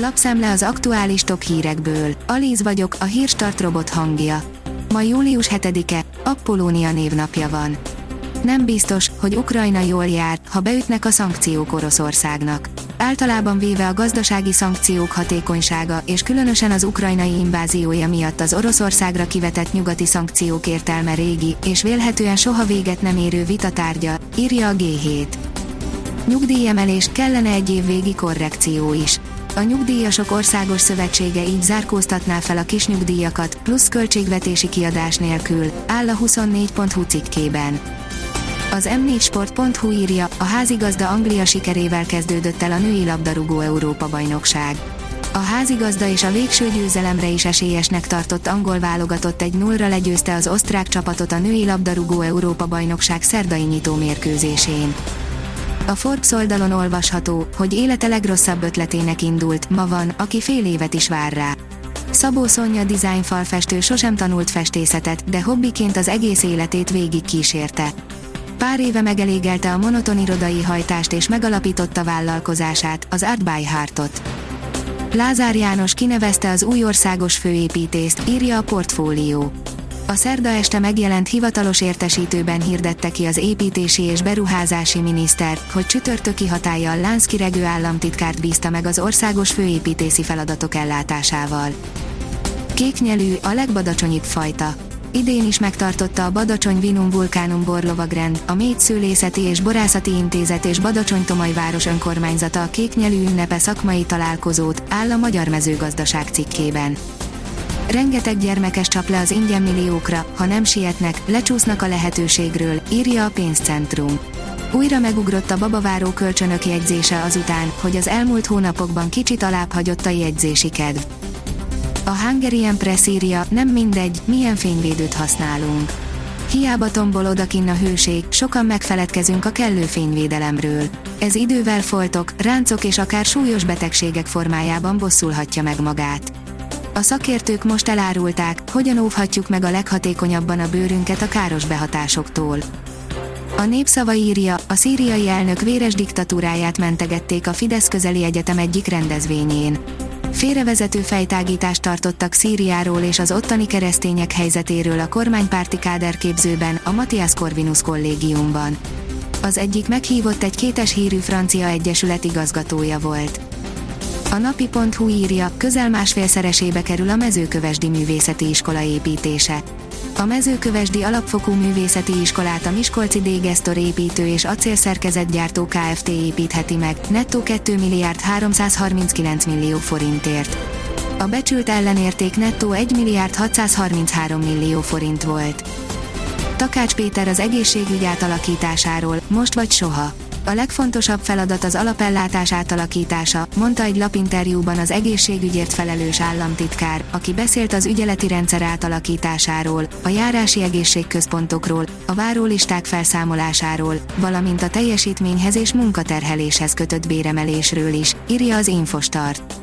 Lapszemle az aktuális top hírekből. Alíz vagyok, a hírstart robot hangja. Ma július 7-e, Apollónia névnapja van. Nem biztos, hogy Ukrajna jól jár, ha beütnek a szankciók Oroszországnak. Általában véve a gazdasági szankciók hatékonysága és különösen az ukrajnai inváziója miatt az Oroszországra kivetett nyugati szankciók értelme régi és vélhetően soha véget nem érő vitatárgya, írja a G7. Nyugdíjemelés kellene egy év végi korrekció is a Nyugdíjasok Országos Szövetsége így zárkóztatná fel a kisnyugdíjakat, plusz költségvetési kiadás nélkül, áll a 24.hu cikkében. Az m4sport.hu írja, a házigazda Anglia sikerével kezdődött el a női labdarúgó Európa-bajnokság. A házigazda és a végső győzelemre is esélyesnek tartott angol válogatott egy nullra legyőzte az osztrák csapatot a női labdarúgó Európa-bajnokság szerdai nyitó mérkőzésén. A Forbes oldalon olvasható, hogy élete legrosszabb ötletének indult, ma van, aki fél évet is vár rá. Szabó Szonya dizájnfalfestő sosem tanult festészetet, de hobbiként az egész életét végig kísérte. Pár éve megelégelte a monoton irodai hajtást és megalapította vállalkozását, az Art by Heartot. Lázár János kinevezte az új országos főépítést, írja a portfólió. A szerda este megjelent hivatalos értesítőben hirdette ki az építési és beruházási miniszter, hogy csütörtöki hatállyal Lánszki Regő államtitkárt bízta meg az országos főépítési feladatok ellátásával. Kéknyelű a legbadacsonyibb fajta. Idén is megtartotta a Badacsony Vinum Vulkánum Borlovagrend, a Médszőlészeti és Borászati Intézet és Badacsony-Tomaj város önkormányzata a kéknyelű ünnepe szakmai találkozót, áll a Magyar Mezőgazdaság cikkében. Rengeteg gyermekes csap le az ingyen milliókra, ha nem sietnek, lecsúsznak a lehetőségről, írja a pénzcentrum. Újra megugrott a babaváró kölcsönök jegyzése azután, hogy az elmúlt hónapokban kicsit alább hagyott a jegyzési kedv. A Hungarian Press írja, nem mindegy, milyen fényvédőt használunk. Hiába tombol odakin a hőség, sokan megfeledkezünk a kellő fényvédelemről. Ez idővel foltok, ráncok és akár súlyos betegségek formájában bosszulhatja meg magát. A szakértők most elárulták, hogyan óvhatjuk meg a leghatékonyabban a bőrünket a káros behatásoktól. A népszava írja, a szíriai elnök véres diktatúráját mentegették a Fidesz közeli egyetem egyik rendezvényén. Félrevezető fejtágítást tartottak Szíriáról és az ottani keresztények helyzetéről a kormánypárti káderképzőben, a Matthias Corvinus kollégiumban. Az egyik meghívott egy kétes hírű francia egyesület igazgatója volt. A napi.hu írja, közel másfélszeresébe kerül a mezőkövesdi művészeti iskola építése. A mezőkövesdi alapfokú művészeti iskolát a Miskolci Dégesztor építő és acélszerkezetgyártó Kft. építheti meg, nettó 2 milliárd 339 millió forintért. A becsült ellenérték nettó 1 milliárd 633 millió forint volt. Takács Péter az egészségügy átalakításáról, most vagy soha a legfontosabb feladat az alapellátás átalakítása, mondta egy lapinterjúban az egészségügyért felelős államtitkár, aki beszélt az ügyeleti rendszer átalakításáról, a járási egészségközpontokról, a várólisták felszámolásáról, valamint a teljesítményhez és munkaterheléshez kötött béremelésről is, írja az Infostart.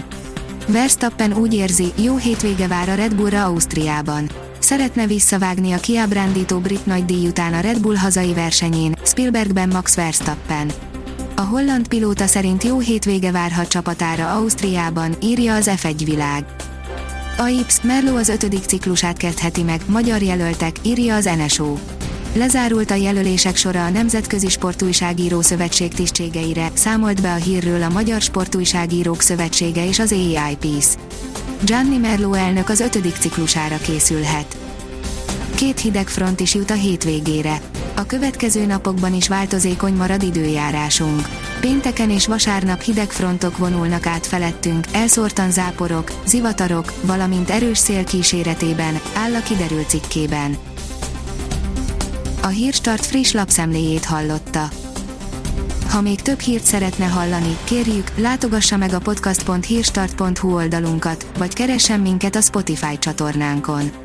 Verstappen úgy érzi, jó hétvége vár a Red Bullra Ausztriában szeretne visszavágni a kiábrándító brit nagydíj után a Red Bull hazai versenyén, Spielbergben Max Verstappen. A holland pilóta szerint jó hétvége várhat csapatára Ausztriában, írja az F1 világ. A Ips Merlo az ötödik ciklusát kezdheti meg, magyar jelöltek, írja az NSO. Lezárult a jelölések sora a Nemzetközi Sportújságíró Szövetség tisztségeire, számolt be a hírről a Magyar Sportújságírók Szövetsége és az AIPS. Gianni Merlo elnök az ötödik ciklusára készülhet. Két hideg front is jut a hétvégére. A következő napokban is változékony marad időjárásunk. Pénteken és vasárnap hideg frontok vonulnak át felettünk, elszórtan záporok, zivatarok, valamint erős szél kíséretében, áll a kiderült cikkében. A Hírstart friss lapszemléjét hallotta. Ha még több hírt szeretne hallani, kérjük, látogassa meg a podcast.hírstart.hu oldalunkat, vagy keressen minket a Spotify csatornánkon.